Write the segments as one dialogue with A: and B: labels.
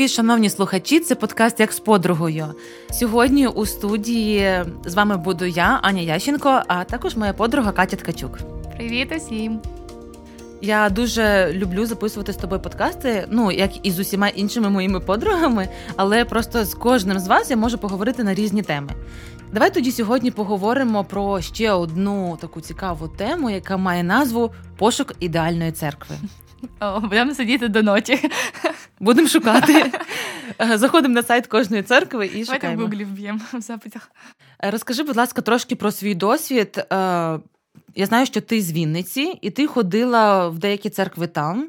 A: Привіт, шановні слухачі! Це подкаст як з подругою. Сьогодні у студії з вами буду я, Аня Ященко, а також моя подруга Катя Ткачук.
B: Привіт усім!
A: Я дуже люблю записувати з тобою подкасти, ну як і з усіма іншими моїми подругами, але просто з кожним з вас я можу поговорити на різні теми. Давай тоді сьогодні поговоримо про ще одну таку цікаву тему, яка має назву Пошук ідеальної церкви.
B: О, Будемо сидіти до ночі.
A: Будемо шукати. Заходимо на сайт кожної церкви і шукаємо.
B: Давайте в гуглі вб'ємо в запитах.
A: Розкажи, будь ласка, трошки про свій досвід. Е, я знаю, що ти з Вінниці, і ти ходила в деякі церкви там.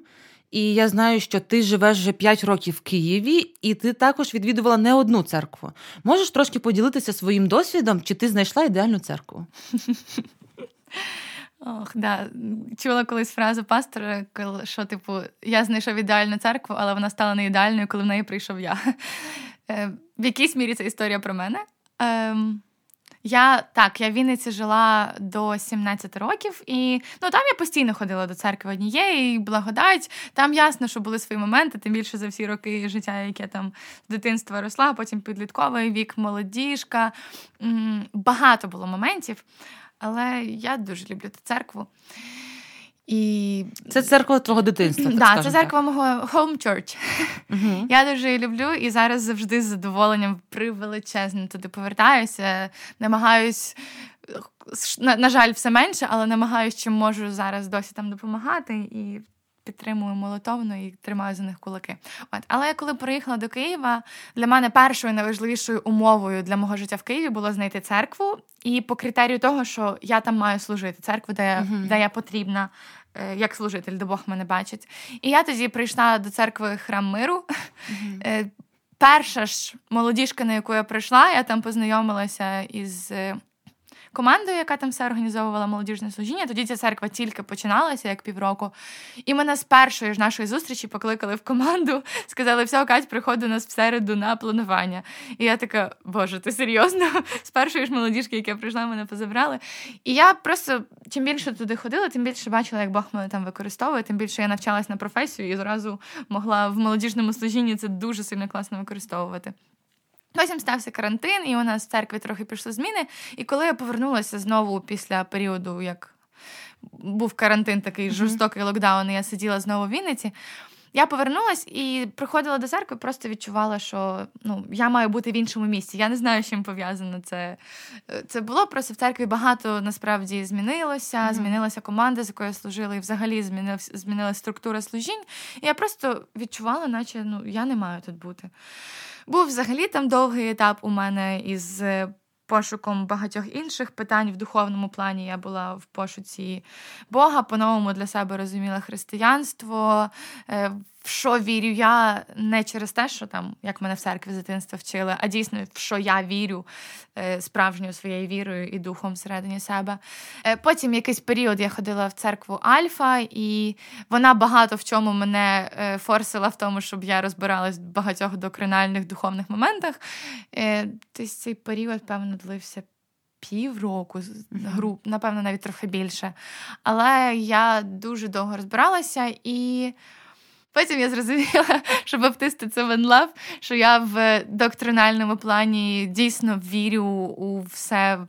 A: І я знаю, що ти живеш вже 5 років в Києві, і ти також відвідувала не одну церкву. Можеш трошки поділитися своїм досвідом, чи ти знайшла ідеальну церкву?
B: Ох, да. Чула колись фразу пастора, що, типу, я знайшов ідеальну церкву, але вона стала не ідеальною, коли в неї прийшов я. Е, в якійсь мірі це історія про мене. Я так, я в Вінниці жила до 17 років, і ну там я постійно ходила до церкви однієї, благодать. Там ясно, що були свої моменти, тим більше за всі роки життя, яке там з дитинства росла, потім підлітковий вік, молодіжка. Багато було моментів, але я дуже люблю церкву. І...
A: Це церква твого дитинства. так
B: да, Це церква мого home church. Uh-huh. Я дуже її люблю і зараз завжди з задоволенням привеличезно туди повертаюся. Намагаюсь, на, на жаль, все менше, але намагаюсь, чим можу зараз досі там допомагати. І підтримую молотовно і тримаю за них кулаки. От. Але я коли приїхала до Києва, для мене першою найважливішою умовою для мого життя в Києві було знайти церкву і по критерію того, що я там маю служити, церкву, де, uh-huh. де я потрібна. Е, як служитель, де Бог мене бачить. І я тоді прийшла до церкви Храм Миру. Mm-hmm. Перша ж молодіжка, на яку я прийшла, я там познайомилася із е, командою, яка там все організовувала молодіжне служіння. Тоді ця церква тільки починалася як півроку. І мене з першої ж нашої зустрічі покликали в команду, сказали, все, Кать, приходь до нас в середу на планування. І я така, боже, ти серйозно? З першої ж молодіжки, яка прийшла, мене позабрали. І я просто чим більше туди ходила, тим більше бачила, як Бог мене там використовує, тим більше я навчалась на професію і зразу могла в молодіжному служінні це дуже сильно класно використовувати. Потім стався карантин, і у нас в церкві трохи пішли зміни. І коли я повернулася знову після періоду, як був карантин, такий жорстокий локдаун, і я сиділа знову в Вінниці. Я повернулася і приходила до церкви, просто відчувала, що ну, я маю бути в іншому місці. Я не знаю, з чим пов'язано це. Це було просто в церкві багато насправді змінилося. Mm-hmm. Змінилася команда, з якою я служила, і взагалі змінилася структура служінь. І я просто відчувала, наче ну, я не маю тут бути. Був взагалі там довгий етап у мене із е, пошуком багатьох інших питань в духовному плані. Я була в пошуці Бога, по-новому для себе розуміла християнство, е, в що вірю я не через те, що там, як мене в церкві з дитинства вчили, а дійсно, в що я вірю е, справжньою своєю вірою і духом всередині себе. Е, потім якийсь період я ходила в церкву Альфа, і вона багато в чому мене е, форсила в тому, щоб я розбиралась в багатьох докринальних духовних моментах. Тобто цей період, певно, длився. Півроку, груп, напевно, навіть трохи більше. Але я дуже довго розбиралася і Потім я зрозуміла, що баптисти це love, що я в доктринальному плані дійсно вірю у все,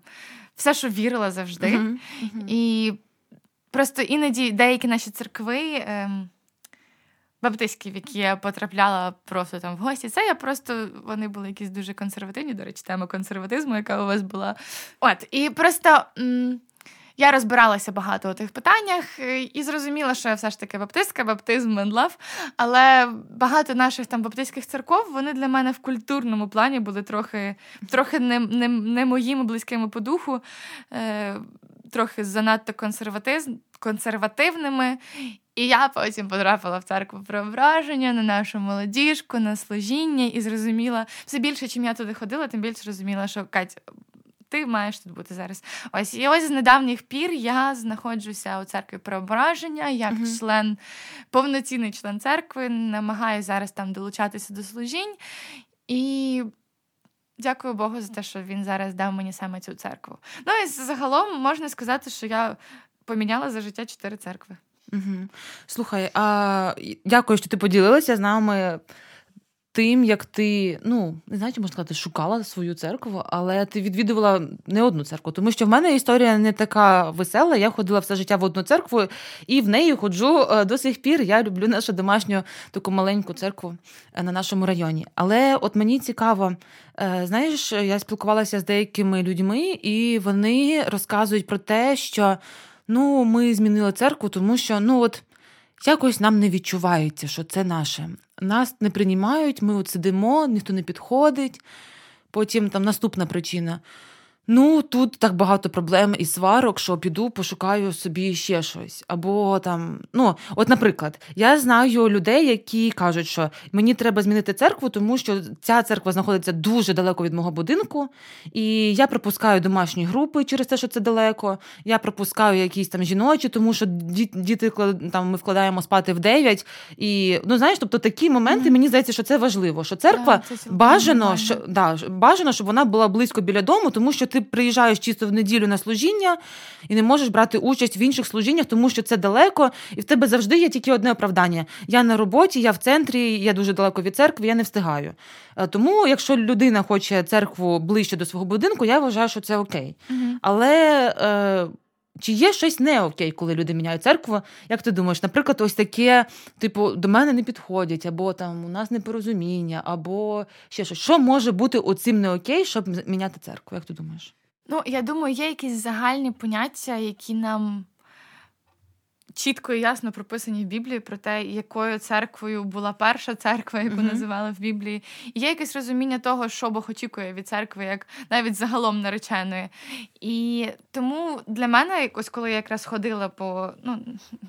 B: все, що вірила завжди. Uh-huh. Uh-huh. І просто іноді деякі наші церкви. Ем, Баптистські, в які я потрапляла просто там в гості. Це я просто вони були якісь дуже консервативні, до речі, тема консерватизму, яка у вас була. От, і просто м- я розбиралася багато у тих питаннях е, і зрозуміла, що я все ж таки баптистка, баптизм and love. Але багато наших там баптистських церков вони для мене в культурному плані були трохи трохи не не, не моїми близькими по духу, е, трохи занадто консервативними. І я потім потрапила в церкву преображення на нашу молодіжку, на служіння і зрозуміла все більше, чим я туди ходила, тим більше зрозуміла, що Кать, ти маєш тут бути зараз. Ось і ось з недавніх пір я знаходжуся у церкві преображення як uh-huh. член, повноцінний член церкви, намагаюся зараз там долучатися до служінь. І дякую Богу за те, що він зараз дав мені саме цю церкву. Ну і загалом можна сказати, що я поміняла за життя чотири церкви.
A: Угу. Слухай, а дякую, що ти поділилася з нами тим, як ти, ну, не знаю, чи можна сказати, шукала свою церкву, але ти відвідувала не одну церкву. Тому що в мене історія не така весела. Я ходила все життя в одну церкву, і в неї ходжу е, до сих пір. Я люблю нашу домашню таку маленьку церкву е, на нашому районі. Але от мені цікаво, е, знаєш, я спілкувалася з деякими людьми, і вони розказують про те, що ну, ми змінили церкву, тому що ну от якось нам не відчувається, що це наше. Нас не приймають, ми от сидимо, ніхто не підходить. Потім там наступна причина. Ну, тут так багато проблем і сварок, що піду, пошукаю собі ще щось. Або там, ну, от, наприклад, я знаю людей, які кажуть, що мені треба змінити церкву, тому що ця церква знаходиться дуже далеко від мого будинку, і я пропускаю домашні групи через те, що це далеко. Я пропускаю якісь там жіночі, тому що діти там ми вкладаємо спати в 9. І ну знаєш, тобто такі моменти mm-hmm. мені здається, що це важливо. Що церква yeah, це бажано, що да, бажано, щоб вона була близько біля дому, тому що ти приїжджаєш чисто в неділю на служіння і не можеш брати участь в інших служіннях, тому що це далеко, і в тебе завжди є тільки одне оправдання. Я на роботі, я в центрі, я дуже далеко від церкви, я не встигаю. Е, тому, якщо людина хоче церкву ближче до свого будинку, я вважаю, що це окей. Угу. Але. Е, чи є щось не окей, коли люди міняють церкву? Як ти думаєш, наприклад, ось таке, типу, до мене не підходять, або там у нас непорозуміння, або ще щось. Що може бути оцим не окей, щоб міняти церкву? Як ти думаєш?
B: Ну, я думаю, є якісь загальні поняття, які нам чітко і ясно прописані в Біблії про те, якою церквою була перша церква, яку mm-hmm. називали в Біблії. І є якесь розуміння того, що Бог очікує від церкви, як навіть загалом нареченої. І тому для мене, ось коли я якраз ходила по, ну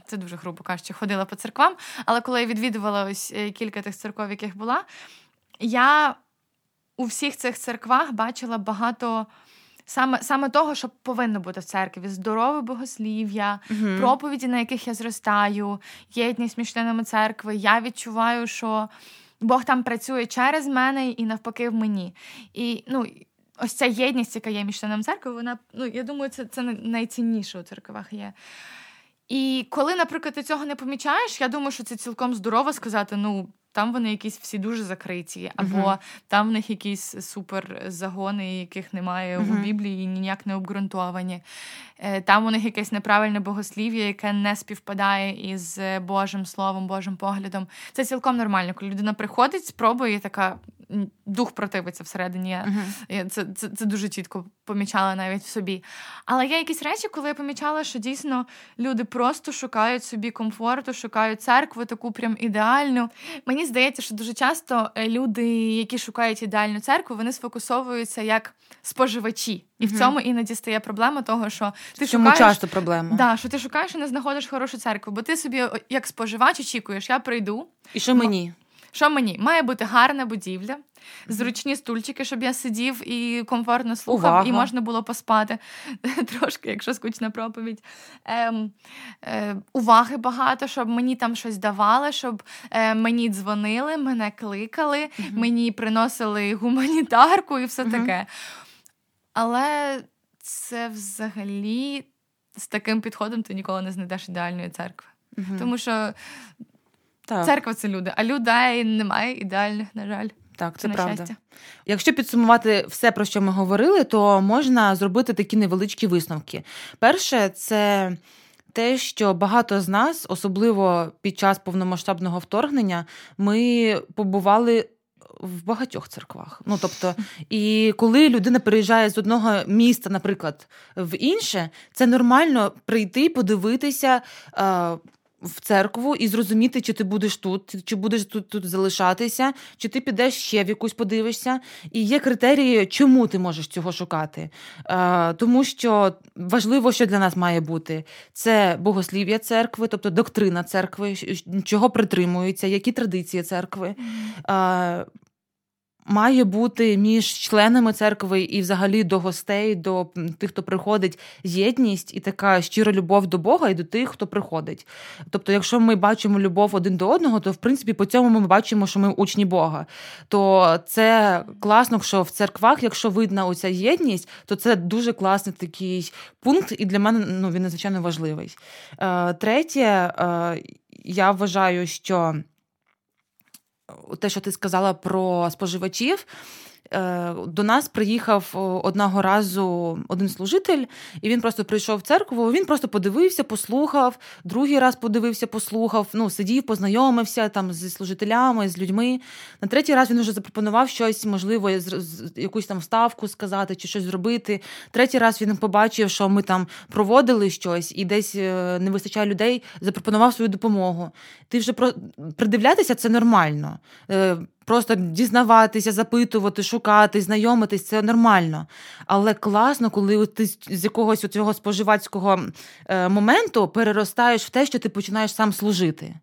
B: це дуже грубо кажучи, ходила по церквам, але коли я відвідувала ось е, кілька тих церков, яких була, я у всіх цих церквах бачила багато. Саме саме того, що повинно бути в церкві: здорове богослів'я, uh проповіді, на яких я зростаю, єдність між членами церкви. Я відчуваю, що Бог там працює через мене і навпаки в мені. І ну, ось ця єдність, яка є між членами церкви, вона ну я думаю, це це найцінніше у церквах є. І коли, наприклад, ти цього не помічаєш, я думаю, що це цілком здорово сказати: ну там вони якісь всі дуже закриті, або uh-huh. там в них якісь супер загони, яких немає uh-huh. у Біблії, ніяк не обґрунтовані. Е, там у них якесь неправильне богослів'я, яке не співпадає із Божим словом, Божим поглядом. Це цілком нормально. Коли людина приходить, спробує така дух противиться всередині. Uh-huh. Це, це це, дуже чітко помічала навіть в собі. Але є якісь речі, коли я помічала, що дійсно люди просто шукають собі комфорту, шукають церкву, таку прям ідеальну. Мені здається, що дуже часто е, люди, які шукають ідеальну церкву, вони сфокусовуються як споживачі. І в цьому іноді стає проблема того, що ти
A: Чому
B: шукаєш
A: часто проблема.
B: Да, що ти шукаєш і не знаходиш хорошу церкву, бо ти собі, як споживач, очікуєш, я прийду.
A: І що мені?
B: Що мені? Має бути гарна будівля, зручні стульчики, щоб я сидів і комфортно слухав, Увага. і можна було поспати трошки, якщо скучна проповідь. Ем, е, Уваги багато, щоб мені там щось давали, щоб е, мені дзвонили, мене кликали, mm мені приносили гуманітарку і все mm таке. Але це взагалі з таким підходом ти ніколи не знайдеш ідеальної церкви. mm Тому що так. Церква це люди, а людей немає ідеальних, на жаль.
A: Так, це на правда. Щастя. Якщо підсумувати все, про що ми говорили, то можна зробити такі невеличкі висновки. Перше, це те, що багато з нас, особливо під час повномасштабного вторгнення, ми побували. В багатьох церквах. Ну тобто, і коли людина переїжджає з одного міста, наприклад, в інше, це нормально прийти, подивитися, в церкву і зрозуміти, чи ти будеш тут, чи будеш тут тут залишатися, чи ти підеш ще в якусь подивишся. І є критерії, чому ти можеш цього шукати. Е, Тому що важливо, що для нас має бути це богослів'я церкви, тобто доктрина церкви, чого притримуються, які традиції церкви. Е, Має бути між членами церкви і, взагалі, до гостей, до тих, хто приходить, єдність і така щира любов до Бога і до тих, хто приходить. Тобто, якщо ми бачимо любов один до одного, то в принципі по цьому ми бачимо, що ми учні Бога. То це класно, що в церквах, якщо видна оця єдність, то це дуже класний такий пункт, і для мене ну, він надзвичайно важливий. Е, третє, е, я вважаю, що те, що ти сказала про споживачів. Е, до нас приїхав одного разу один служитель, і він просто прийшов в церкву. Він просто подивився, послухав, другий раз подивився, послухав. Ну, сидів, познайомився там зі служителями, з людьми. На третій раз він вже запропонував щось, можливо, якусь там ставку сказати чи щось зробити. Третій раз він побачив, що ми там проводили щось, і десь е, не вистачає людей, запропонував свою допомогу. Ти вже про придивлятися це нормально. Просто дізнаватися, запитувати, шукати, знайомитись це нормально. Але класно, коли ти з якогось цього споживацького е, моменту переростаєш в те, що ти починаєш сам служити.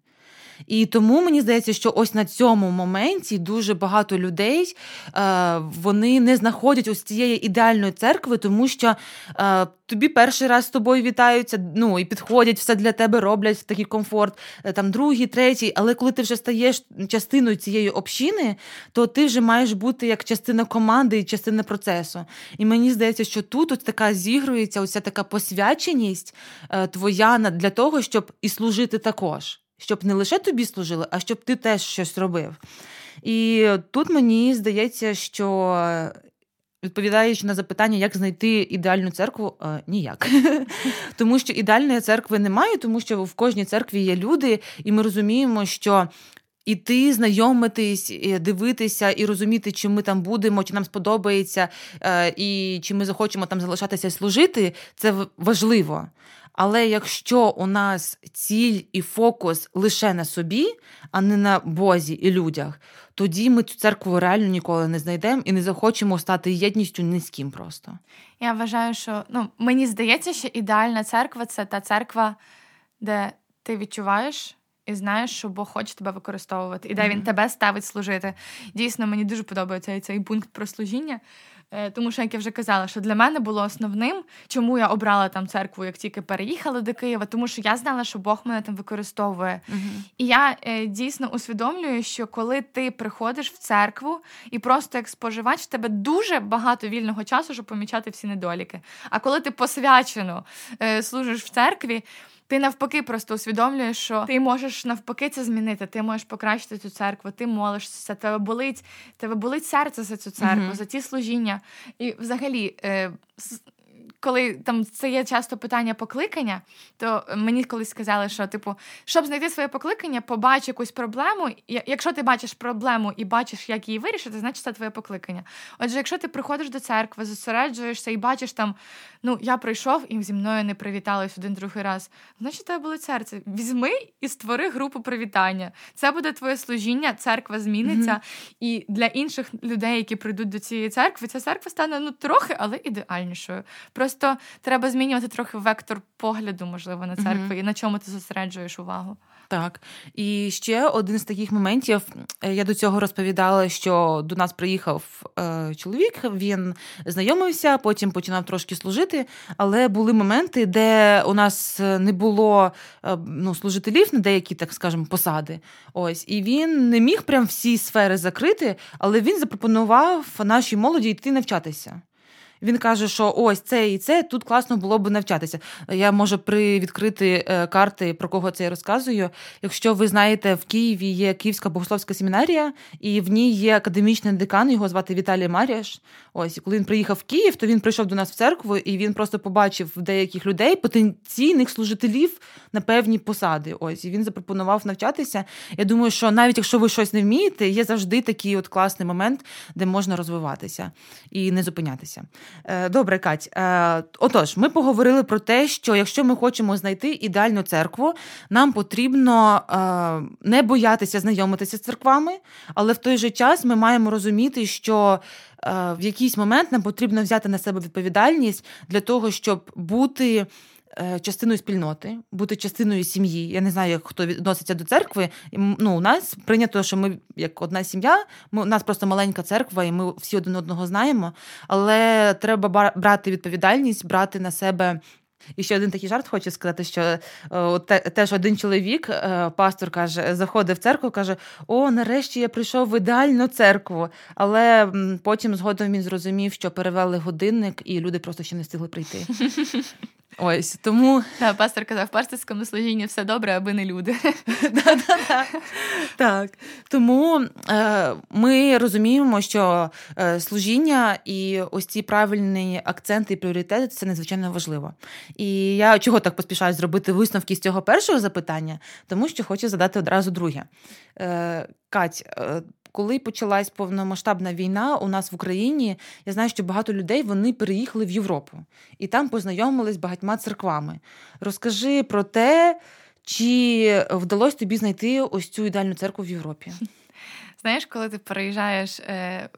A: І тому мені здається, що ось на цьому моменті дуже багато людей е, вони не знаходять ось цієї ідеальної церкви, тому що е, тобі перший раз з тобою вітаються, ну і підходять, все для тебе роблять такий комфорт, е, там другий, третій. Але коли ти вже стаєш частиною цієї общини, то ти вже маєш бути як частина команди і частина процесу. І мені здається, що тут ось така зігрується, оця така посвяченість твоя для того, щоб і служити також щоб не лише тобі служили, а щоб ти теж щось робив. І тут мені здається, що. Відповідаючи на запитання, як знайти ідеальну церкву, е, ніяк. Тому що ідеальної церкви немає, тому що в кожній церкві є люди, і ми розуміємо, що іти, знайомитись, дивитися і розуміти, чи ми там будемо, чи нам сподобається, е, і чи ми захочемо там залишатися і служити, це важливо. Але якщо у нас ціль і фокус лише на собі, а не на Бозі і людях, тоді ми цю церкву реально ніколи не знайдемо і не захочемо стати єдністю ні з ким просто.
B: Я вважаю, що ну мені здається, що ідеальна церква це та церква, де ти відчуваєш. І знаєш, що Бог хоче тебе використовувати, і де mm-hmm. він тебе ставить служити. Дійсно, мені дуже подобається цей пункт про служіння. Е, тому що, як я вже казала, що для мене було основним, чому я обрала там церкву, як тільки переїхала до Києва, тому що я знала, що Бог мене там використовує. Uh-huh. І я е, дійсно усвідомлюю, що коли ти приходиш в церкву і просто як споживач, в тебе дуже багато вільного часу, щоб помічати всі недоліки. А коли ти посвячено е, служиш в церкві. Ти навпаки просто усвідомлюєш, що ти можеш навпаки це змінити. Ти можеш покращити цю церкву, ти молишся, тебе болить, тебе болить серце за цю церкву, mm-hmm. за ті служіння. І взагалі. Е, коли там це є часто питання покликання, то мені колись сказали, що типу, щоб знайти своє покликання, побач якусь проблему. Якщо ти бачиш проблему і бачиш, як її вирішити, значить це твоє покликання. Отже, якщо ти приходиш до церкви, зосереджуєшся і бачиш там, ну я прийшов і зі мною не привітались один другий раз, значить тебе було серце. Візьми і створи групу привітання. Це буде твоє служіння, церква зміниться. Mm-hmm. І для інших людей, які прийдуть до цієї церкви, ця церква стане ну трохи, але ідеальнішою. Просто треба змінювати трохи вектор погляду, можливо, на церкву mm-hmm. і на чому ти зосереджуєш увагу.
A: Так. І ще один з таких моментів. Е, я до цього розповідала, що до нас приїхав е, чоловік, він знайомився, потім починав трошки служити. Але були моменти, де у нас не було е, ну, служителів на деякі, так скажемо, посади. Ось, і він не міг прям всі сфери закрити, але він запропонував нашій молоді йти навчатися. Він каже, що ось це і це тут класно було б навчатися. Я можу привідкрити е, карти, про кого це я розказую. Якщо ви знаєте, в Києві є Київська богословська семінарія, і в ній є академічний декан, його звати Віталій Маріаш. Ось і коли він приїхав в Київ, то він прийшов до нас в церкву і він просто побачив деяких людей, потенційних служителів на певні посади. Ось і він запропонував навчатися. Я думаю, що навіть якщо ви щось не вмієте, є завжди такий от класний момент, де можна розвиватися і не зупинятися. Е, добре, Кать. Е, отож, ми поговорили про те, що якщо ми хочемо знайти ідеальну церкву, нам потрібно е, не боятися знайомитися з церквами, але в той же час ми маємо розуміти, що в якийсь момент нам потрібно взяти на себе відповідальність для того, щоб бути. Е, частиною спільноти, бути частиною сім'ї. Я не знаю, хто відноситься до церкви. Ну, У нас прийнято, що ми як одна сім'я, ми, у нас просто маленька церква, і ми всі один одного знаємо. Але треба брати відповідальність, брати на себе. І ще один такий жарт хочу сказати, що е, теж один чоловік, е, пастор каже, заходив в церкву, каже: О, нарешті я прийшов в ідеальну церкву. Але потім згодом він зрозумів, що перевели годинник, і люди просто ще не встигли прийти. Ось тому
B: да, пастор казав, в пасторському служінні все добре, аби не люди.
A: Так. Тому е, ми розуміємо, що е, служіння і ось ці правильні акценти і пріоритети це надзвичайно важливо. І я чого так поспішаю зробити висновки з цього першого запитання, тому що хочу задати одразу друге. Е, Кать, коли почалась повномасштабна війна у нас в Україні, я знаю, що багато людей вони переїхали в Європу і там познайомились з багатьма церквами. Розкажи про те, чи вдалося тобі знайти ось цю ідеальну церкву в Європі?
B: Знаєш, коли ти переїжджаєш е,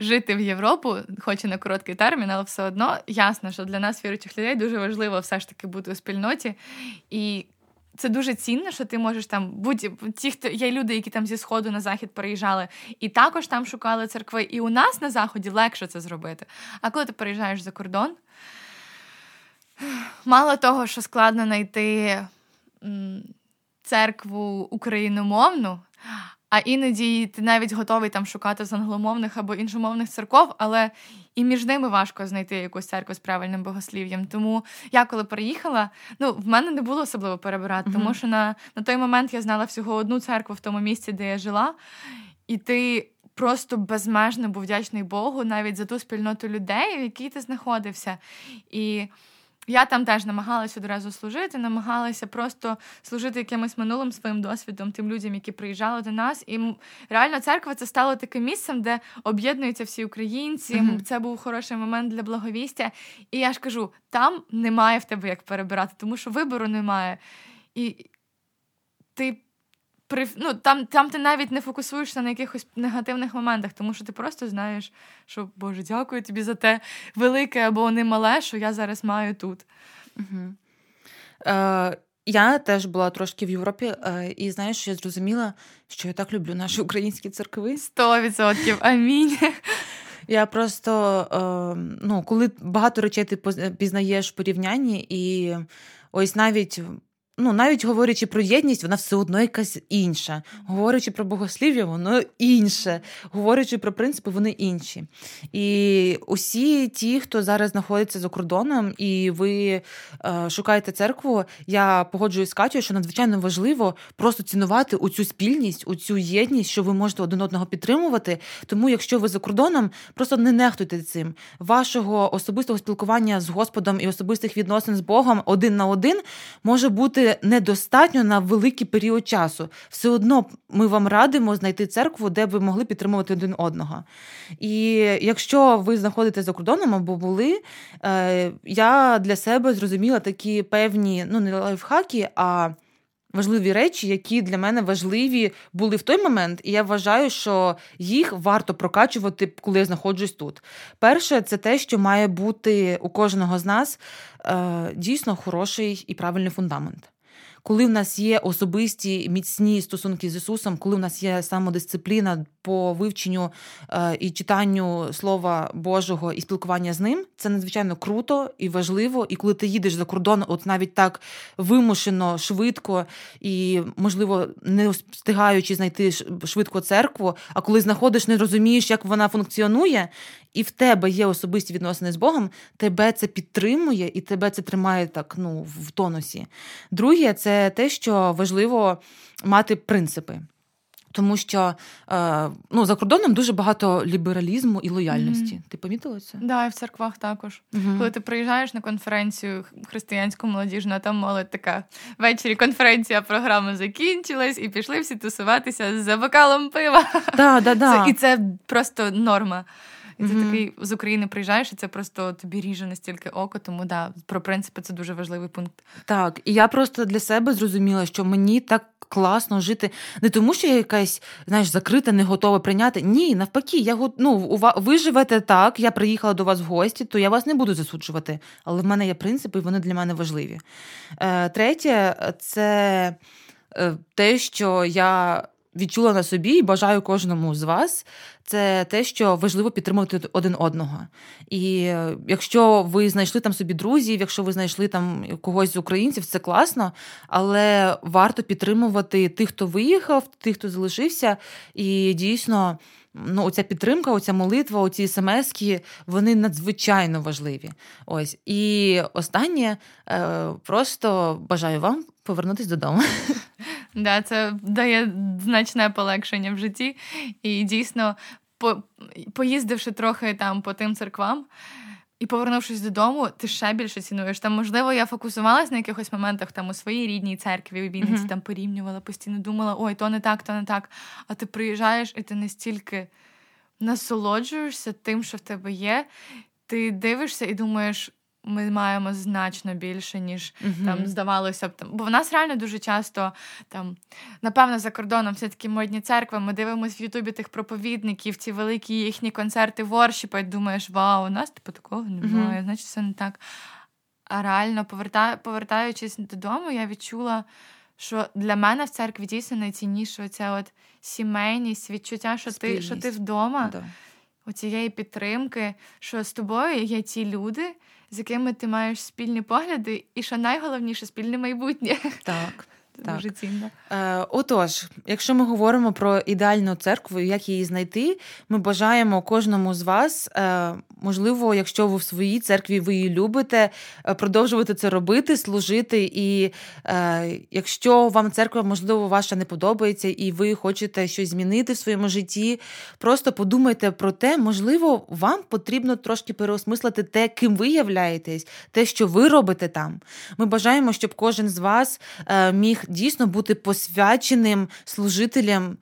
B: жити в Європу, хоч і на короткий термін, але все одно ясно, що для нас, віруючих людей, дуже важливо все ж таки бути у спільноті. І це дуже цінно, що ти можеш там будь ті, хто є люди, які там зі сходу на захід переїжджали, і також там шукали церкви. І у нас на заході легше це зробити. А коли ти переїжджаєш за кордон, мало того, що складно знайти церкву україномовну. А іноді ти навіть готовий там шукати з англомовних або іншомовних церков, але і між ними важко знайти якусь церкву з правильним богослів'ям. Тому я коли переїхала, ну в мене не було особливо перебирати, mm-hmm. тому що на, на той момент я знала всього одну церкву в тому місці, де я жила, і ти. Просто безмежно був вдячний Богу навіть за ту спільноту людей, в якій ти знаходився. І я там теж намагалася одразу служити, намагалася просто служити якимось минулим своїм досвідом тим людям, які приїжджали до нас. І реально церква це стало таким місцем, де об'єднуються всі українці. Mm-hmm. Це був хороший момент для благовістя. І я ж кажу: там немає в тебе як перебирати, тому що вибору немає. І ти ну, Там там ти навіть не фокусуєшся на якихось негативних моментах, тому що ти просто знаєш, що Боже, дякую тобі за те велике або не мале, що я зараз маю тут.
A: Угу. Е, Я теж була трошки в Європі, е, і знаєш, я зрозуміла, що я так люблю наші українські церкви.
B: Сто відсотків. Амінь.
A: Я просто, е, ну, коли багато речей ти пізнаєш в порівнянні, і ось навіть ну, навіть говорячи про єдність, вона все одно якась інша. Говорячи про богослів'я, воно інше. Говорячи про принципи, вони інші. І усі ті, хто зараз знаходиться за кордоном, і ви е, шукаєте церкву, я погоджуюсь з Катю, що надзвичайно важливо просто цінувати у цю спільність, у цю єдність, що ви можете один одного підтримувати. Тому, якщо ви за кордоном, просто не нехтуйте цим. Вашого особистого спілкування з Господом і особистих відносин з Богом один на один може бути недостатньо на великий період часу. Все одно ми вам радимо знайти церкву, де ви могли підтримувати один одного. І якщо ви знаходитесь за кордоном або були, е, я для себе зрозуміла такі певні, ну не лайфхаки, а важливі речі, які для мене важливі були в той момент, і я вважаю, що їх варто прокачувати, коли я знаходжусь тут. Перше, це те, що має бути у кожного з нас е, дійсно хороший і правильний фундамент коли в нас є особисті міцні стосунки з Ісусом, коли в нас є самодисципліна по вивченню е, і читанню Слова Божого і спілкування з ним, це надзвичайно круто і важливо. І коли ти їдеш за кордон, от навіть так вимушено, швидко і, можливо, не встигаючи знайти швидко церкву, а коли знаходиш, не розумієш, як вона функціонує, і в тебе є особисті відносини з Богом, тебе це підтримує і тебе це тримає так ну, в тонусі. Друге, це те, що важливо мати принципи. Тому що е, ну, за кордоном дуже багато лібералізму і лояльності. Mm-hmm. Ти помітила це?
B: Так, да, і в церквах також. Mm-hmm. Коли ти приїжджаєш на конференцію християнську молодіжну, там молодь така ввечері конференція, програма закінчилась, і пішли всі тусуватися за бокалом пива.
A: Да, да, да.
B: Це, І це просто норма. І ти mm-hmm. такий з України приїжджаєш, і це просто тобі ріже настільки око. Тому да, про принципи це дуже важливий пункт.
A: Так, і я просто для себе зрозуміла, що мені так класно жити не тому, що я якась знаєш, закрита, не готова прийняти. Ні, навпаки, я ну, ви живете так. Я приїхала до вас в гості, то я вас не буду засуджувати. Але в мене є принципи, і вони для мене важливі. Е, Третє, це е, те, що я відчула на собі і бажаю кожному з вас, це те, що важливо підтримувати один одного. І е, якщо ви знайшли там собі друзів, якщо ви знайшли там когось з українців, це класно, але варто підтримувати тих, хто виїхав, тих, хто залишився, і дійсно. ну, оця підтримка, оця молитва, оці смски, вони надзвичайно важливі. Ось. І останнє е, просто бажаю вам повернутися додому.
B: Да, Це дає значне полегшення в житті. І дійсно, по, поїздивши трохи там по тим церквам. І повернувшись додому, ти ще більше цінуєш. Там, можливо, я фокусувалась на якихось моментах там у своїй рідній церкві у Вінниці, mm-hmm. там порівнювала, постійно думала, ой, то не так, то не так. А ти приїжджаєш і ти настільки насолоджуєшся тим, що в тебе є. Ти дивишся і думаєш, ми маємо значно більше, ніж uh-huh. там здавалося б. Там. Бо в нас реально дуже часто там, напевно, за кордоном все таки модні церкви. Ми дивимося в Ютубі тих проповідників, ці великі їхні концерти воршіпа, і думаєш, вау, у нас типу такого немає, uh-huh. значить, все не так. А реально, поверта... повертаючись додому, я відчула, що для мене в церкві дійсно найцінніше оця от сімейність, відчуття, що ти що ти вдома, да. оцієї підтримки, що з тобою є ті люди з якими ти маєш спільні погляди, і що найголовніше спільне майбутнє.
A: Так.
B: Так. Дуже цінно.
A: Е, Отож, якщо ми говоримо про ідеальну церкву, як її знайти, ми бажаємо кожному з вас, е, можливо, якщо ви в своїй церкві ви її любите, е, продовжувати це робити, служити. І е, якщо вам церква, можливо, ваша не подобається, і ви хочете щось змінити в своєму житті, просто подумайте про те, можливо, вам потрібно трошки переосмислити те, ким ви являєтесь, те, що ви робите там. Ми бажаємо, щоб кожен з вас е, міг дійсно бути посвяченим служителем,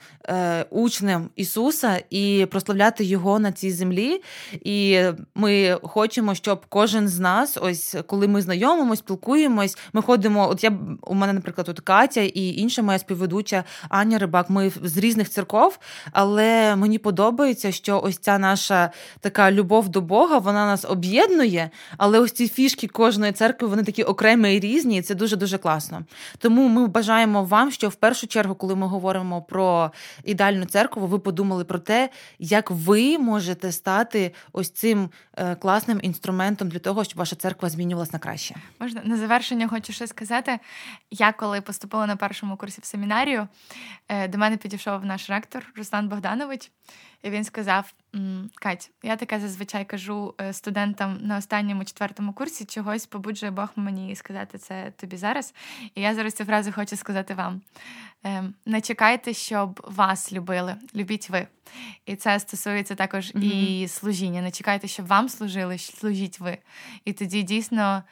A: учнем Ісуса і прославляти Його на цій землі. І ми хочемо, щоб кожен з нас, ось коли ми знайомимося, спілкуємось, ми ходимо. От я у мене, наприклад, тут Катя і інша моя співведуча Аня Рибак. Ми з різних церков, але мені подобається, що ось ця наша така любов до Бога, вона нас об'єднує, але ось ці фішки кожної церкви вони такі окремі і різні, і це дуже дуже класно. Тому ми бажаємо вам, що в першу чергу, коли ми говоримо про ідеальну церкву, ви подумали про те, як ви можете стати ось цим е, класним інструментом для того, щоб ваша церква змінювалася на краще.
B: Можна на завершення хочу щось сказати. Я коли поступила на першому курсі в семінарію, е, до мене підійшов наш ректор Руслан Богданович. І він сказав: Кать, я таке зазвичай кажу е, студентам на останньому четвертому курсі, чогось побуджує Бог мені сказати це тобі зараз. І я зараз цю фразу хочу сказати вам: ем, не чекайте, щоб вас любили, любіть ви. І це стосується також mm-hmm. і служіння. Не чекайте, щоб вам служили, служіть ви. І тоді дійсно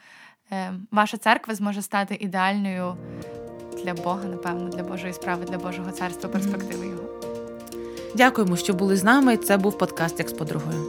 B: ем, ваша церква зможе стати ідеальною для Бога, напевно, для Божої справи, для Божого царства, перспективи його.
A: Дякуємо, що були з нами. Це був подкаст як з подругою.